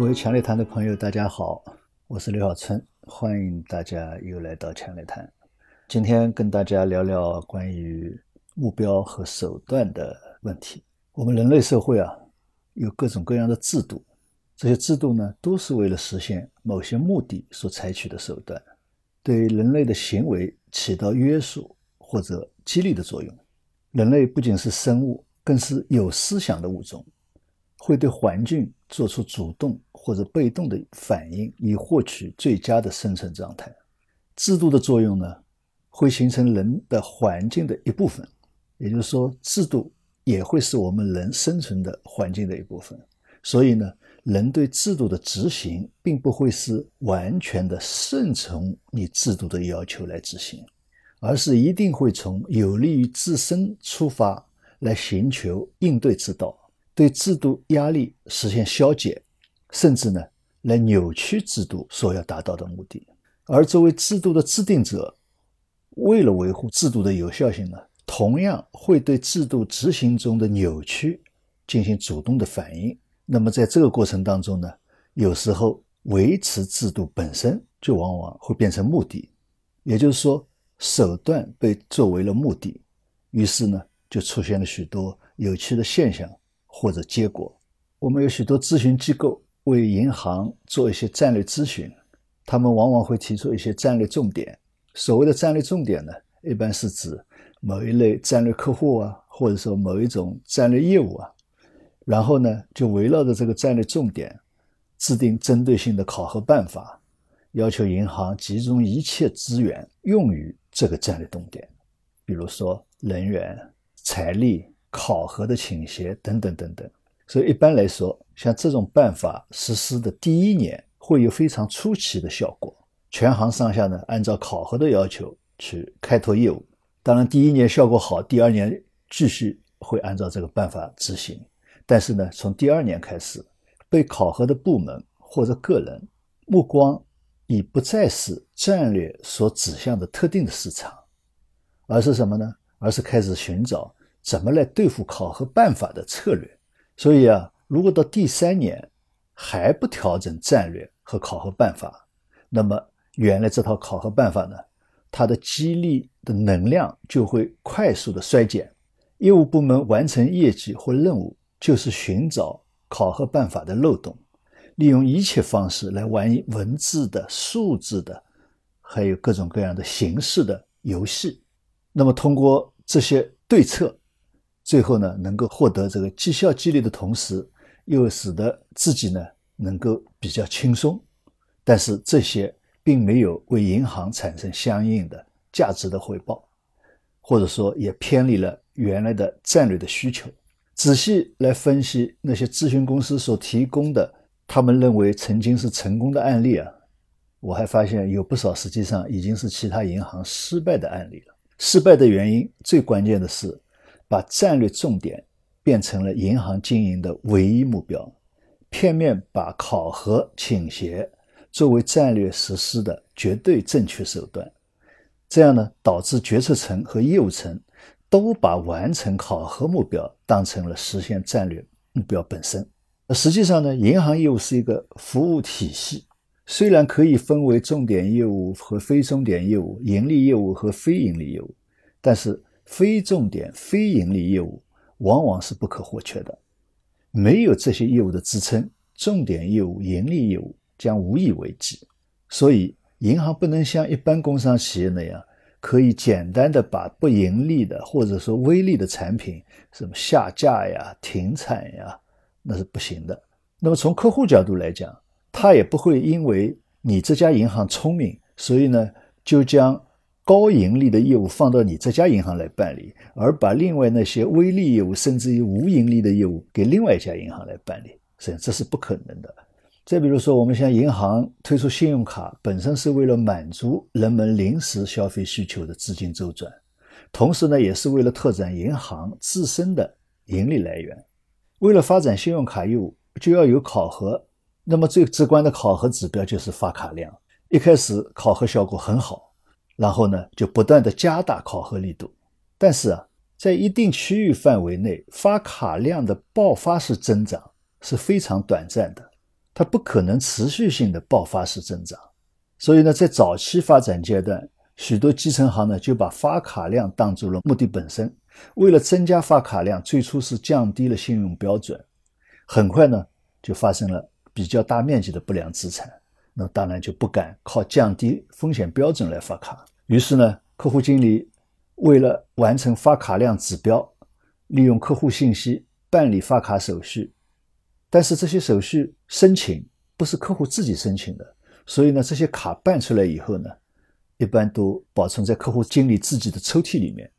各位强烈谈的朋友，大家好，我是刘小春，欢迎大家又来到强烈谈。今天跟大家聊聊关于目标和手段的问题。我们人类社会啊，有各种各样的制度，这些制度呢，都是为了实现某些目的所采取的手段，对人类的行为起到约束或者激励的作用。人类不仅是生物，更是有思想的物种。会对环境做出主动或者被动的反应，以获取最佳的生存状态。制度的作用呢，会形成人的环境的一部分，也就是说，制度也会是我们人生存的环境的一部分。所以呢，人对制度的执行，并不会是完全的顺从你制度的要求来执行，而是一定会从有利于自身出发来寻求应对之道。对制度压力实现消解，甚至呢来扭曲制度所要达到的目的。而作为制度的制定者，为了维护制度的有效性呢，同样会对制度执行中的扭曲进行主动的反应。那么在这个过程当中呢，有时候维持制度本身就往往会变成目的，也就是说手段被作为了目的，于是呢就出现了许多有趣的现象。或者结果，我们有许多咨询机构为银行做一些战略咨询，他们往往会提出一些战略重点。所谓的战略重点呢，一般是指某一类战略客户啊，或者说某一种战略业务啊，然后呢，就围绕着这个战略重点，制定针对性的考核办法，要求银行集中一切资源用于这个战略重点，比如说人员、财力。考核的倾斜等等等等，所以一般来说，像这种办法实施的第一年会有非常出奇的效果，全行上下呢按照考核的要求去开拓业务。当然，第一年效果好，第二年继续会按照这个办法执行。但是呢，从第二年开始，被考核的部门或者个人目光已不再是战略所指向的特定的市场，而是什么呢？而是开始寻找。怎么来对付考核办法的策略？所以啊，如果到第三年还不调整战略和考核办法，那么原来这套考核办法呢，它的激励的能量就会快速的衰减。业务部门完成业绩或任务，就是寻找考核办法的漏洞，利用一切方式来玩文字的、数字的，还有各种各样的形式的游戏。那么通过这些对策。最后呢，能够获得这个绩效激励的同时，又使得自己呢能够比较轻松。但是这些并没有为银行产生相应的价值的回报，或者说也偏离了原来的战略的需求。仔细来分析那些咨询公司所提供的他们认为曾经是成功的案例啊，我还发现有不少实际上已经是其他银行失败的案例了。失败的原因最关键的是。把战略重点变成了银行经营的唯一目标，片面把考核倾斜作为战略实施的绝对正确手段，这样呢，导致决策层和业务层都把完成考核目标当成了实现战略目标本身。实际上呢，银行业务是一个服务体系，虽然可以分为重点业务和非重点业务、盈利业务和非盈利业务，但是。非重点、非盈利业务往往是不可或缺的，没有这些业务的支撑，重点业务、盈利业务将无以为继。所以，银行不能像一般工商企业那样，可以简单的把不盈利的或者说微利的产品什么下架呀、停产呀，那是不行的。那么，从客户角度来讲，他也不会因为你这家银行聪明，所以呢，就将。高盈利的业务放到你这家银行来办理，而把另外那些微利业务甚至于无盈利的业务给另外一家银行来办理，实际上这是不可能的。再比如说，我们像银行推出信用卡，本身是为了满足人们临时消费需求的资金周转，同时呢，也是为了拓展银行自身的盈利来源。为了发展信用卡业务，就要有考核，那么最直观的考核指标就是发卡量。一开始考核效果很好。然后呢，就不断的加大考核力度，但是啊，在一定区域范围内，发卡量的爆发式增长是非常短暂的。它不可能持续性的爆发式增长。所以呢，在早期发展阶段，许多基层行呢就把发卡量当做了目的本身。为了增加发卡量，最初是降低了信用标准，很快呢就发生了比较大面积的不良资产。那当然就不敢靠降低风险标准来发卡。于是呢，客户经理为了完成发卡量指标，利用客户信息办理发卡手续。但是这些手续申请不是客户自己申请的，所以呢，这些卡办出来以后呢，一般都保存在客户经理自己的抽屉里面，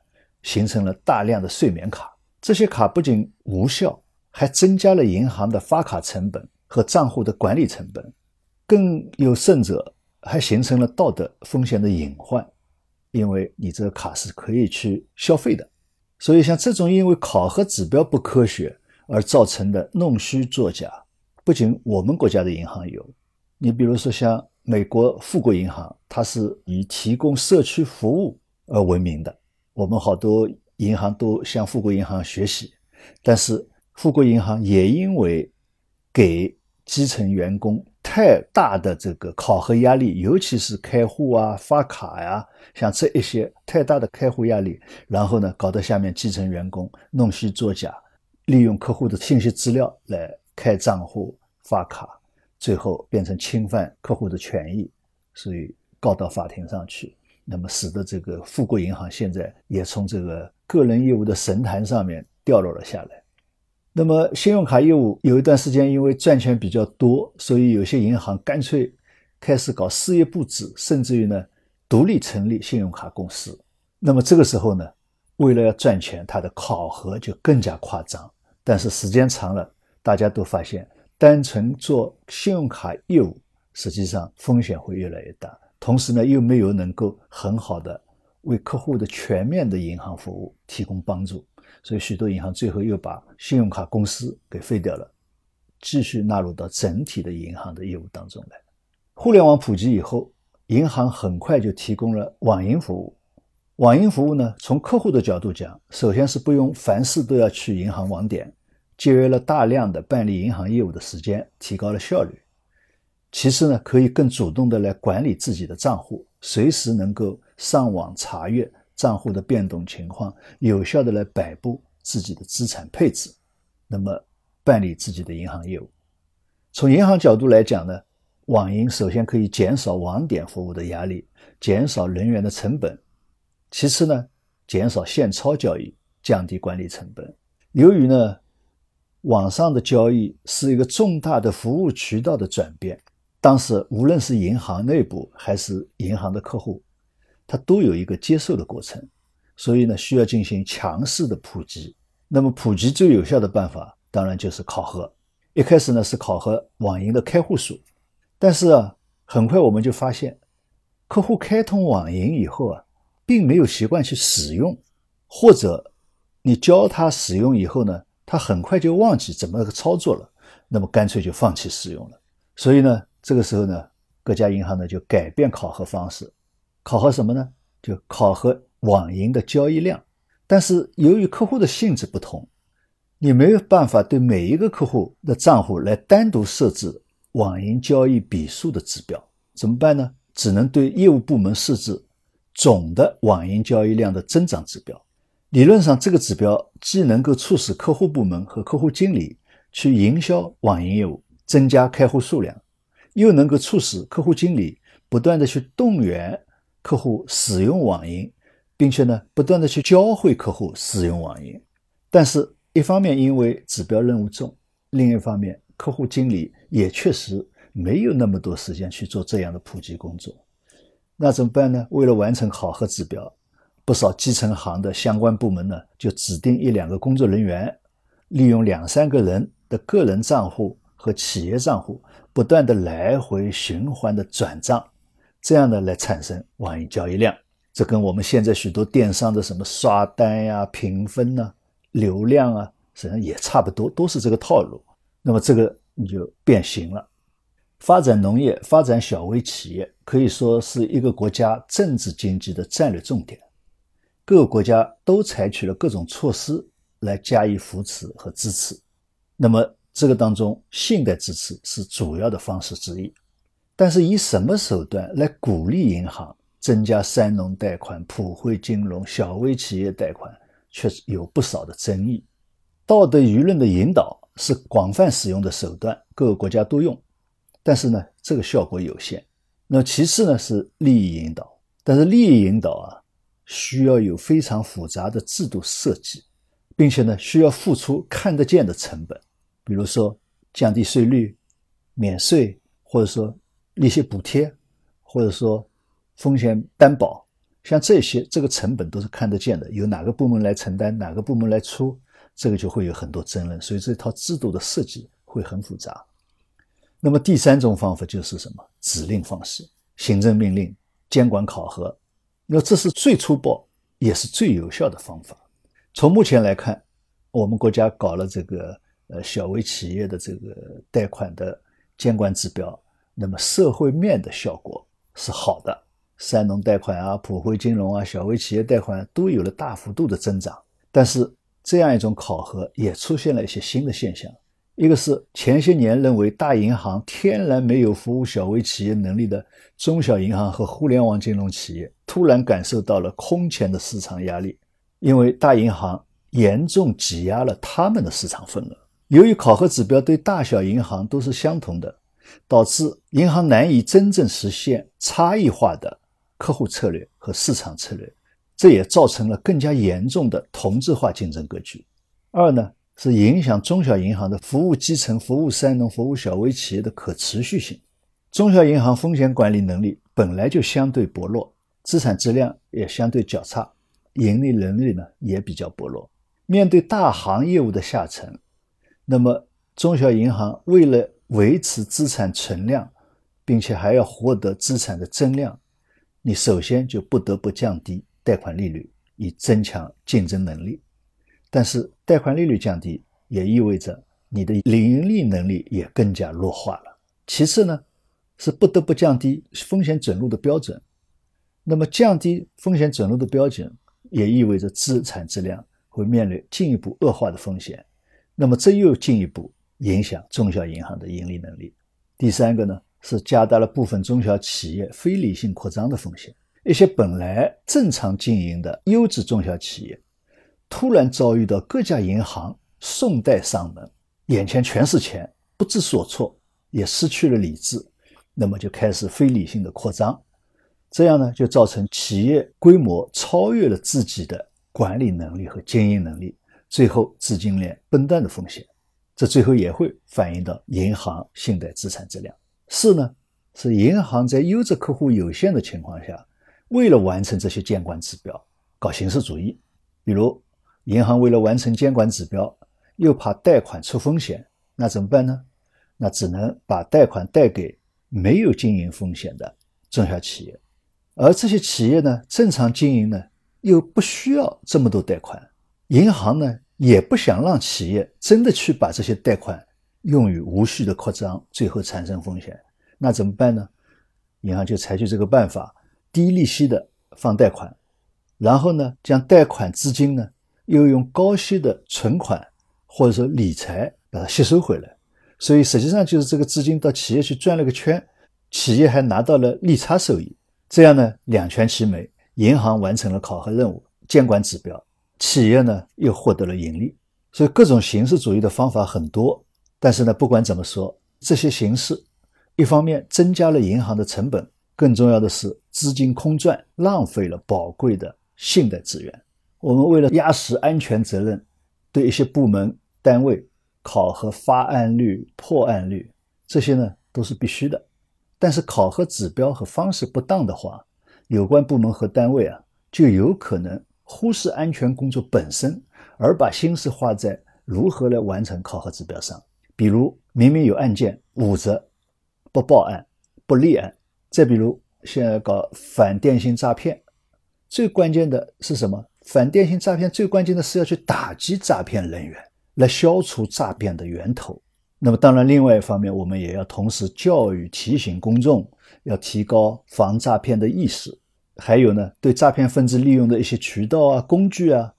形成了大量的睡眠卡。这些卡不仅无效，还增加了银行的发卡成本和账户的管理成本。更有甚者，还形成了道德风险的隐患，因为你这个卡是可以去消费的。所以，像这种因为考核指标不科学而造成的弄虚作假，不仅我们国家的银行有，你比如说像美国富国银行，它是以提供社区服务而闻名的，我们好多银行都向富国银行学习。但是，富国银行也因为给基层员工。太大的这个考核压力，尤其是开户啊、发卡呀，像这一些太大的开户压力，然后呢，搞得下面基层员工弄虚作假，利用客户的信息资料来开账户、发卡，最后变成侵犯客户的权益，所以告到法庭上去，那么使得这个富国银行现在也从这个个人业务的神坛上面掉落了下来。那么，信用卡业务有一段时间，因为赚钱比较多，所以有些银行干脆开始搞事业部制，甚至于呢，独立成立信用卡公司。那么这个时候呢，为了要赚钱，它的考核就更加夸张。但是时间长了，大家都发现，单纯做信用卡业务，实际上风险会越来越大。同时呢，又没有能够很好的为客户的全面的银行服务提供帮助。所以，许多银行最后又把信用卡公司给废掉了，继续纳入到整体的银行的业务当中来。互联网普及以后，银行很快就提供了网银服务。网银服务呢，从客户的角度讲，首先是不用凡事都要去银行网点，节约了大量的办理银行业务的时间，提高了效率。其次呢，可以更主动的来管理自己的账户，随时能够上网查阅。账户的变动情况，有效的来摆布自己的资产配置，那么办理自己的银行业务。从银行角度来讲呢，网银首先可以减少网点服务的压力，减少人员的成本；其次呢，减少现钞交易，降低管理成本。由于呢，网上的交易是一个重大的服务渠道的转变，当时无论是银行内部还是银行的客户。它都有一个接受的过程，所以呢，需要进行强势的普及。那么，普及最有效的办法，当然就是考核。一开始呢，是考核网银的开户数，但是啊，很快我们就发现，客户开通网银以后啊，并没有习惯去使用，或者你教他使用以后呢，他很快就忘记怎么操作了，那么干脆就放弃使用了。所以呢，这个时候呢，各家银行呢就改变考核方式。考核什么呢？就考核网银的交易量。但是由于客户的性质不同，你没有办法对每一个客户的账户来单独设置网银交易笔数的指标，怎么办呢？只能对业务部门设置总的网银交易量的增长指标。理论上，这个指标既能够促使客户部门和客户经理去营销网银业务，增加开户数量，又能够促使客户经理不断的去动员。客户使用网银，并且呢，不断的去教会客户使用网银，但是，一方面因为指标任务重，另一方面，客户经理也确实没有那么多时间去做这样的普及工作。那怎么办呢？为了完成考核指标，不少基层行的相关部门呢，就指定一两个工作人员，利用两三个人的个人账户和企业账户，不断的来回循环的转账。这样的来产生网银交易量，这跟我们现在许多电商的什么刷单呀、评分呐、流量啊，实际上也差不多，都是这个套路。那么这个你就变形了。发展农业、发展小微企业，可以说是一个国家政治经济的战略重点。各个国家都采取了各种措施来加以扶持和支持。那么这个当中信贷支持是主要的方式之一。但是以什么手段来鼓励银行增加三农贷款、普惠金融、小微企业贷款，却有不少的争议。道德舆论的引导是广泛使用的手段，各个国家都用，但是呢，这个效果有限。那其次呢是利益引导，但是利益引导啊，需要有非常复杂的制度设计，并且呢需要付出看得见的成本，比如说降低税率、免税，或者说利息补贴，或者说风险担保，像这些这个成本都是看得见的，由哪个部门来承担，哪个部门来出，这个就会有很多争论，所以这套制度的设计会很复杂。那么第三种方法就是什么？指令方式，行政命令、监管考核。那这是最粗暴也是最有效的方法。从目前来看，我们国家搞了这个呃小微企业的这个贷款的监管指标，那么社会面的效果是好的，三农贷款啊、普惠金融啊、小微企业贷款都有了大幅度的增长。但是这样一种考核也出现了一些新的现象。一个是前些年认为大银行天然没有服务小微企业能力的中小银行和互联网金融企业，突然感受到了空前的市场压力，因为大银行严重挤压了他们的市场份额。由于考核指标对大小银行都是相同的，导致银行难以真正实现差异化的客户策略和市场策略，这也造成了更加严重的同质化竞争格局。二呢？是影响中小银行的服务基层、服务三农、服务小微企业的可持续性。中小银行风险管理能力本来就相对薄弱，资产质量也相对较差，盈利能力呢也比较薄弱。面对大行业务的下沉，那么中小银行为了维持资产存量，并且还要获得资产的增量，你首先就不得不降低贷款利率，以增强竞争能力。但是贷款利率降低，也意味着你的盈利能力也更加弱化了。其次呢，是不得不降低风险准入的标准。那么降低风险准入的标准，也意味着资产质量会面临进一步恶化的风险。那么这又进一步影响中小银行的盈利能力。第三个呢，是加大了部分中小企业非理性扩张的风险。一些本来正常经营的优质中小企业。突然遭遇到各家银行送贷上门，眼前全是钱，不知所措，也失去了理智，那么就开始非理性的扩张，这样呢，就造成企业规模超越了自己的管理能力和经营能力，最后资金链崩断的风险，这最后也会反映到银行信贷资产质量。四呢，是银行在优质客户有限的情况下，为了完成这些监管指标，搞形式主义，比如。银行为了完成监管指标，又怕贷款出风险，那怎么办呢？那只能把贷款贷给没有经营风险的中小企业，而这些企业呢，正常经营呢，又不需要这么多贷款。银行呢，也不想让企业真的去把这些贷款用于无序的扩张，最后产生风险。那怎么办呢？银行就采取这个办法，低利息的放贷款，然后呢，将贷款资金呢。又用高息的存款或者说理财把它吸收回来，所以实际上就是这个资金到企业去转了个圈，企业还拿到了利差收益，这样呢两全其美，银行完成了考核任务、监管指标，企业呢又获得了盈利。所以各种形式主义的方法很多，但是呢不管怎么说，这些形式一方面增加了银行的成本，更重要的是资金空转，浪费了宝贵的信贷资源。我们为了压实安全责任，对一些部门单位考核发案率、破案率，这些呢都是必须的。但是考核指标和方式不当的话，有关部门和单位啊就有可能忽视安全工作本身，而把心思花在如何来完成考核指标上。比如明明有案件捂着不报案、不立案；再比如现在搞反电信诈骗，最关键的是什么？反电信诈骗最关键的是要去打击诈骗人员，来消除诈骗的源头。那么，当然，另外一方面，我们也要同时教育、提醒公众，要提高防诈骗的意识。还有呢，对诈骗分子利用的一些渠道啊、工具啊，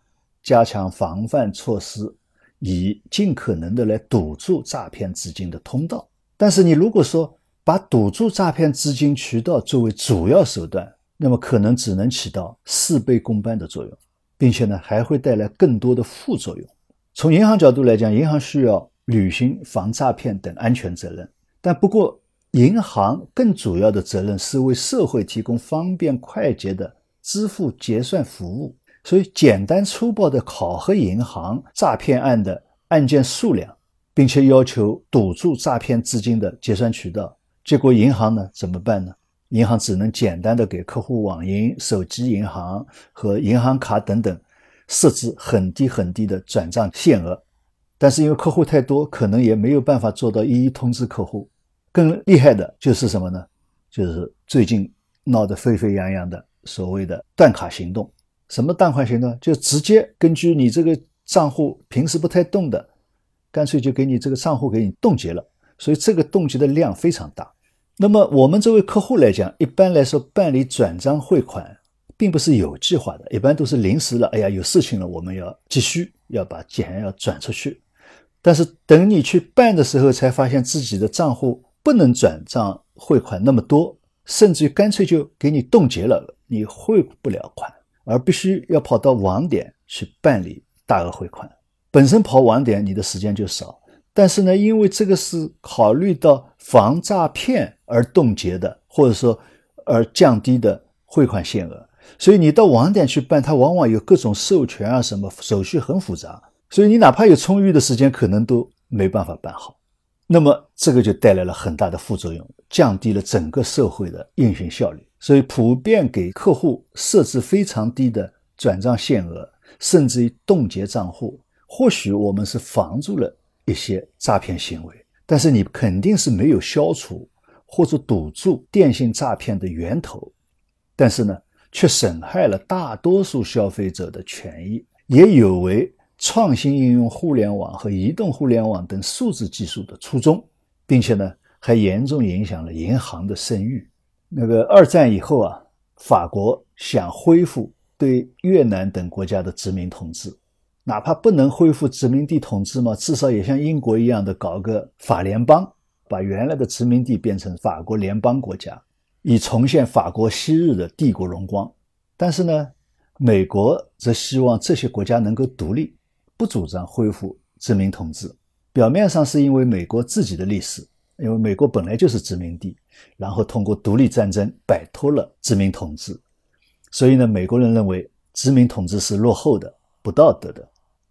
加强防范措施，以尽可能的来堵住诈骗资金的通道。但是你如果说把堵住诈骗资金渠道作为主要手段，那么可能只能起到事倍功半的作用，并且呢还会带来更多的副作用。从银行角度来讲，银行需要履行防诈骗等安全责任，但不过银行更主要的责任是为社会提供方便快捷的支付结算服务。所以，简单粗暴地考核银行诈骗案的案件数量，并且要求堵住诈骗资金的结算渠道，结果银行呢怎么办呢？银行只能简单的给客户网银、手机银行和银行卡等等设置很低很低的转账限额，但是因为客户太多，可能也没有办法做到一一通知客户。更厉害的就是什么呢？就是最近闹得沸沸扬扬的所谓的断卡行动。什么断款行动？就直接根据你这个账户平时不太动的，干脆就给你这个账户给你冻结了。所以这个冻结的量非常大。那么我们作为客户来讲，一般来说办理转账汇款并不是有计划的，一般都是临时了。哎呀，有事情了，我们要急需要把钱要转出去。但是等你去办的时候，才发现自己的账户不能转账汇款那么多，甚至于干脆就给你冻结了，你汇不了款。而必须要跑到网点去办理大额汇款，本身跑网点你的时间就少，但是呢，因为这个是考虑到防诈骗而冻结的，或者说而降低的汇款限额，所以你到网点去办，它往往有各种授权啊什么手续很复杂，所以你哪怕有充裕的时间，可能都没办法办好。那么这个就带来了很大的副作用，降低了整个社会的运行效率。所以，普遍给客户设置非常低的转账限额，甚至于冻结账户。或许我们是防住了一些诈骗行为，但是你肯定是没有消除或者堵住电信诈骗的源头。但是呢，却损害了大多数消费者的权益，也有违创新应用互联网和移动互联网等数字技术的初衷，并且呢，还严重影响了银行的声誉。那个二战以后啊，法国想恢复对越南等国家的殖民统治，哪怕不能恢复殖民地统治嘛，至少也像英国一样的搞个法联邦，把原来的殖民地变成法国联邦国家，以重现法国昔日的帝国荣光。但是呢，美国则希望这些国家能够独立，不主张恢复殖民统治。表面上是因为美国自己的历史。因为美国本来就是殖民地，然后通过独立战争摆脱了殖民统治，所以呢，美国人认为殖民统治是落后的、不道德的。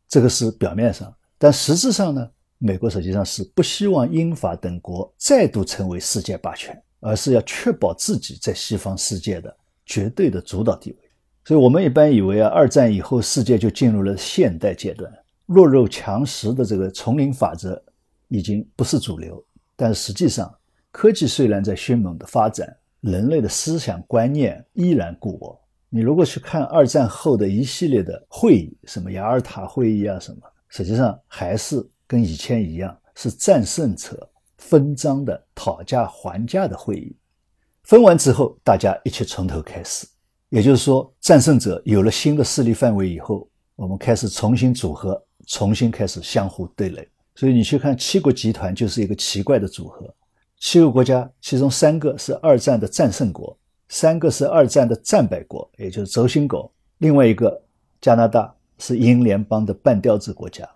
这个是表面上，但实质上呢，美国实际上是不希望英法等国再度成为世界霸权，而是要确保自己在西方世界的绝对的主导地位。所以我们一般以为啊，二战以后世界就进入了现代阶段，弱肉强食的这个丛林法则已经不是主流。但实际上，科技虽然在迅猛的发展，人类的思想观念依然固我。你如果去看二战后的一系列的会议，什么雅尔塔会议啊，什么，实际上还是跟以前一样，是战胜者分赃的讨价还价的会议。分完之后，大家一起从头开始。也就是说，战胜者有了新的势力范围以后，我们开始重新组合，重新开始相互对垒。所以你去看七国集团就是一个奇怪的组合，七个国家，其中三个是二战的战胜国，三个是二战的战败国，也就是轴心国。另外一个加拿大是英联邦的半吊子国家。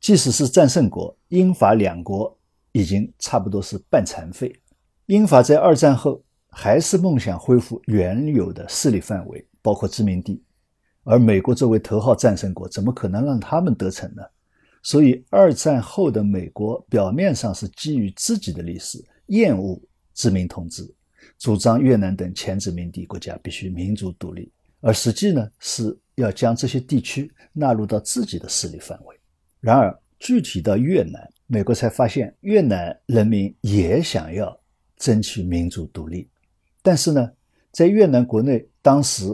即使是战胜国，英法两国已经差不多是半残废。英法在二战后还是梦想恢复原有的势力范围，包括殖民地，而美国作为头号战胜国，怎么可能让他们得逞呢？所以，二战后的美国表面上是基于自己的历史厌恶殖民统治，主张越南等前殖民地国家必须民主独立，而实际呢是要将这些地区纳入到自己的势力范围。然而，具体到越南，美国才发现越南人民也想要争取民主独立，但是呢，在越南国内，当时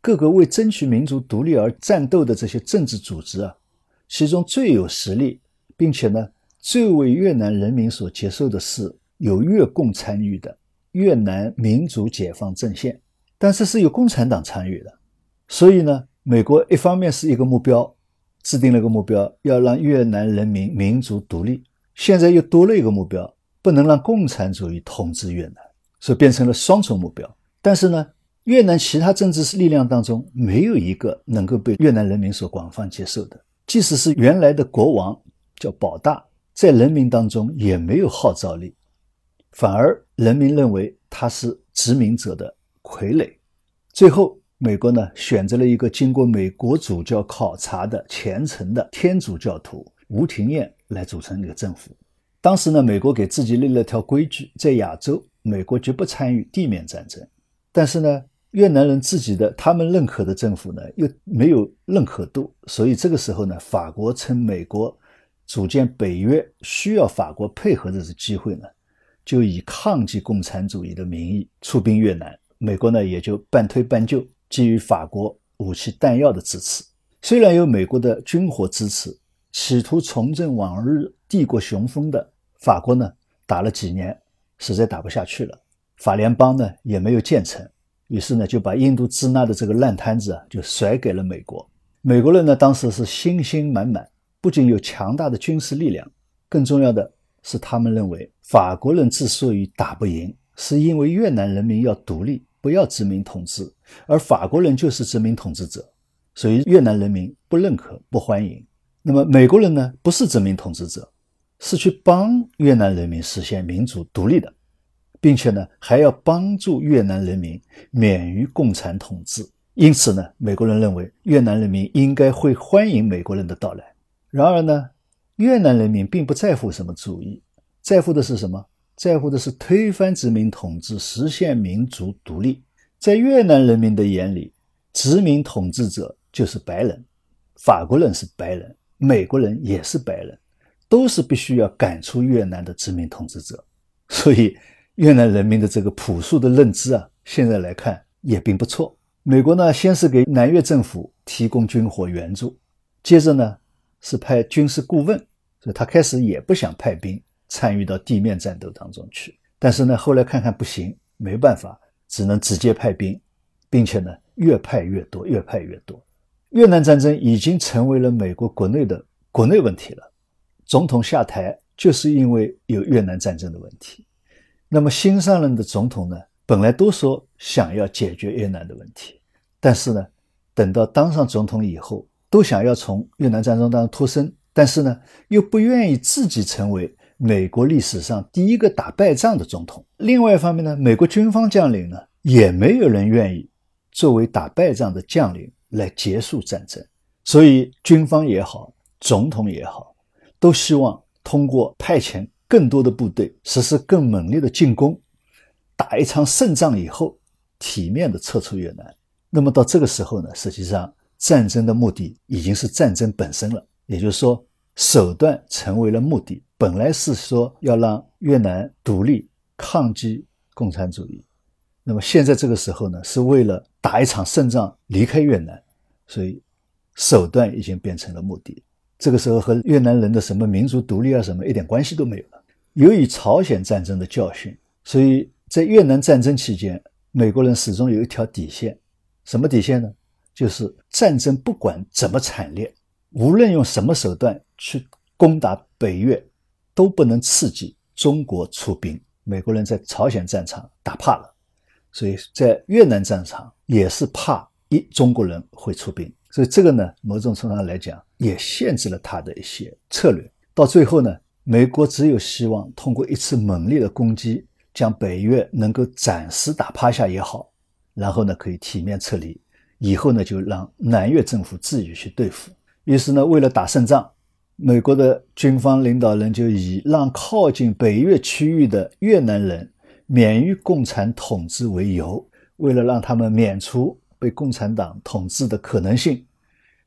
各个为争取民族独立而战斗的这些政治组织啊。其中最有实力，并且呢最为越南人民所接受的是有越共参与的越南民主解放阵线，但是是有共产党参与的，所以呢，美国一方面是一个目标，制定了一个目标，要让越南人民民族独立。现在又多了一个目标，不能让共产主义统治越南，所以变成了双重目标。但是呢，越南其他政治力量当中没有一个能够被越南人民所广泛接受的。即使是原来的国王叫保大，在人民当中也没有号召力，反而人民认为他是殖民者的傀儡。最后，美国呢选择了一个经过美国主教考察的虔诚的天主教徒吴廷艳来组成一个政府。当时呢，美国给自己立了条规矩，在亚洲，美国绝不参与地面战争。但是呢，越南人自己的他们认可的政府呢，又没有认可度，所以这个时候呢，法国趁美国组建北约需要法国配合的这机会呢，就以抗击共产主义的名义出兵越南。美国呢，也就半推半就，给予法国武器弹药的支持。虽然有美国的军火支持，企图重振往日帝国雄风的法国呢，打了几年，实在打不下去了。法联邦呢也没有建成，于是呢就把印度支那的这个烂摊子啊就甩给了美国。美国人呢当时是信心满满，不仅有强大的军事力量，更重要的是他们认为法国人之所以打不赢，是因为越南人民要独立，不要殖民统治，而法国人就是殖民统治者，所以越南人民不认可、不欢迎。那么美国人呢不是殖民统治者，是去帮越南人民实现民主独立的。并且呢，还要帮助越南人民免于共产统治。因此呢，美国人认为越南人民应该会欢迎美国人的到来。然而呢，越南人民并不在乎什么主义，在乎的是什么？在乎的是推翻殖民统治，实现民族独立。在越南人民的眼里，殖民统治者就是白人，法国人是白人，美国人也是白人，都是必须要赶出越南的殖民统治者。所以。越南人民的这个朴素的认知啊，现在来看也并不错。美国呢，先是给南越政府提供军火援助，接着呢是派军事顾问，所以他开始也不想派兵参与到地面战斗当中去。但是呢，后来看看不行，没办法，只能直接派兵，并且呢越派越多，越派越多。越南战争已经成为了美国国内的国内问题了。总统下台就是因为有越南战争的问题。那么新上任的总统呢，本来都说想要解决越南的问题，但是呢，等到当上总统以后，都想要从越南战争当中脱身，但是呢，又不愿意自己成为美国历史上第一个打败仗的总统。另外一方面呢，美国军方将领呢，也没有人愿意作为打败仗的将领来结束战争，所以军方也好，总统也好，都希望通过派遣。更多的部队实施更猛烈的进攻，打一场胜仗以后，体面的撤出越南。那么到这个时候呢，实际上战争的目的已经是战争本身了，也就是说，手段成为了目的。本来是说要让越南独立抗击共产主义，那么现在这个时候呢，是为了打一场胜仗离开越南，所以手段已经变成了目的。这个时候和越南人的什么民族独立啊什么一点关系都没有了。由于朝鲜战争的教训，所以在越南战争期间，美国人始终有一条底线，什么底线呢？就是战争不管怎么惨烈，无论用什么手段去攻打北越，都不能刺激中国出兵。美国人在朝鲜战场打怕了，所以在越南战场也是怕一中国人会出兵，所以这个呢，某种程度上来讲，也限制了他的一些策略。到最后呢？美国只有希望通过一次猛烈的攻击，将北越能够暂时打趴下也好，然后呢可以体面撤离，以后呢就让南越政府自己去对付。于是呢，为了打胜仗，美国的军方领导人就以让靠近北越区域的越南人免于共产统治为由，为了让他们免除被共产党统治的可能性，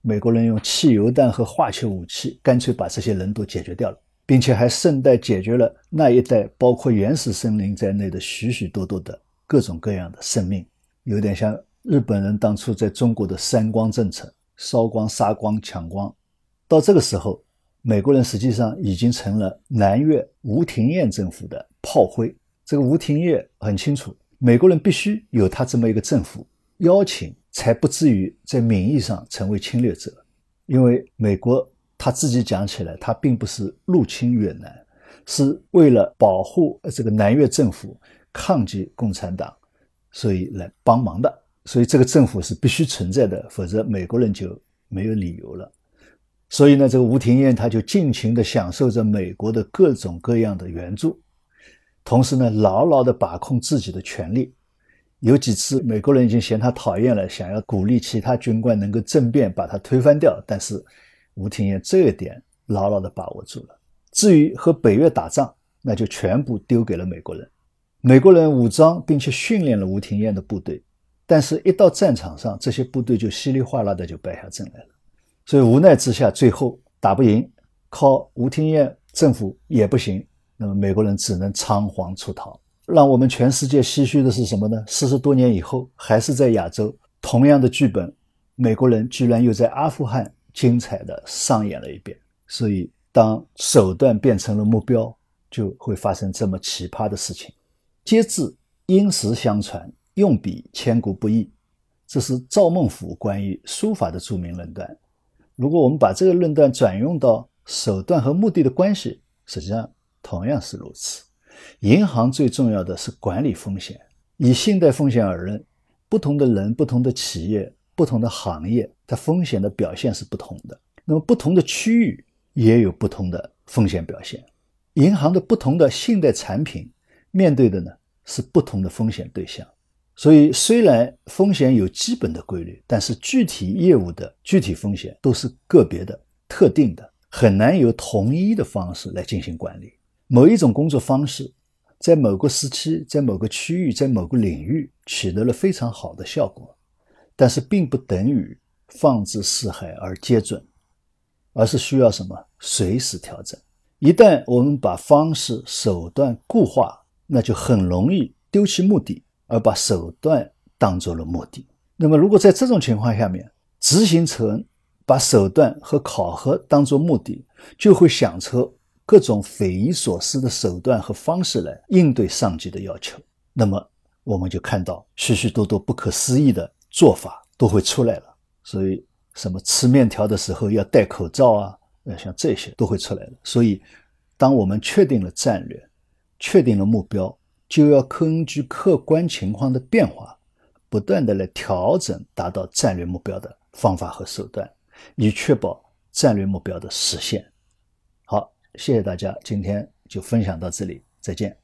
美国人用汽油弹和化学武器，干脆把这些人都解决掉了。并且还顺带解决了那一带包括原始森林在内的许许多多的各种各样的生命，有点像日本人当初在中国的“三光”政策：烧光、杀光、抢光。到这个时候，美国人实际上已经成了南越吴廷艳政府的炮灰。这个吴廷艳很清楚，美国人必须有他这么一个政府邀请，才不至于在名义上成为侵略者。因为美国他自己讲起来，他并不是入侵越南，是为了保护这个南越政府抗击共产党，所以来帮忙的。所以这个政府是必须存在的，否则美国人就没有理由了。所以呢，这个吴廷艳他就尽情地享受着美国的各种各样的援助，同时呢，牢牢地把控自己的权力。有几次美国人已经嫌他讨厌了，想要鼓励其他军官能够政变把他推翻掉，但是吴廷艳这一点牢牢地把握住了。至于和北越打仗，那就全部丢给了美国人。美国人武装并且训练了吴廷艳的部队。但是，一到战场上，这些部队就稀里哗啦的就败下阵来了。所以无奈之下，最后打不赢，靠吴廷艳政府也不行，那么美国人只能仓皇出逃。让我们全世界唏嘘的是什么呢？四十多年以后，还是在亚洲，同样的剧本，美国人居然又在阿富汗精彩的上演了一遍。所以，当手段变成了目标，就会发生这么奇葩的事情。皆自因时相传。用笔千古不易，这是赵孟俯关于书法的著名论断。如果我们把这个论断转用到手段和目的的关系，实际上同样是如此。银行最重要的是管理风险。以信贷风险而论，不同的人、不同的企业、不同的行业，它风险的表现是不同的。那么不同的区域也有不同的风险表现。银行的不同的信贷产品面对的呢是不同的风险对象。所以，虽然风险有基本的规律，但是具体业务的具体风险都是个别的、特定的，很难由统一的方式来进行管理。某一种工作方式，在某个时期、在某个区域、在某个领域取得了非常好的效果，但是并不等于放之四海而皆准，而是需要什么随时调整。一旦我们把方式手段固化，那就很容易丢弃目的。而把手段当做了目的，那么如果在这种情况下面，执行层把手段和考核当做目的，就会想出各种匪夷所思的手段和方式来应对上级的要求。那么我们就看到许许多多不可思议的做法都会出来了。所以，什么吃面条的时候要戴口罩啊，呃，像这些都会出来的。所以，当我们确定了战略，确定了目标。就要根据客观情况的变化，不断的来调整达到战略目标的方法和手段，以确保战略目标的实现。好，谢谢大家，今天就分享到这里，再见。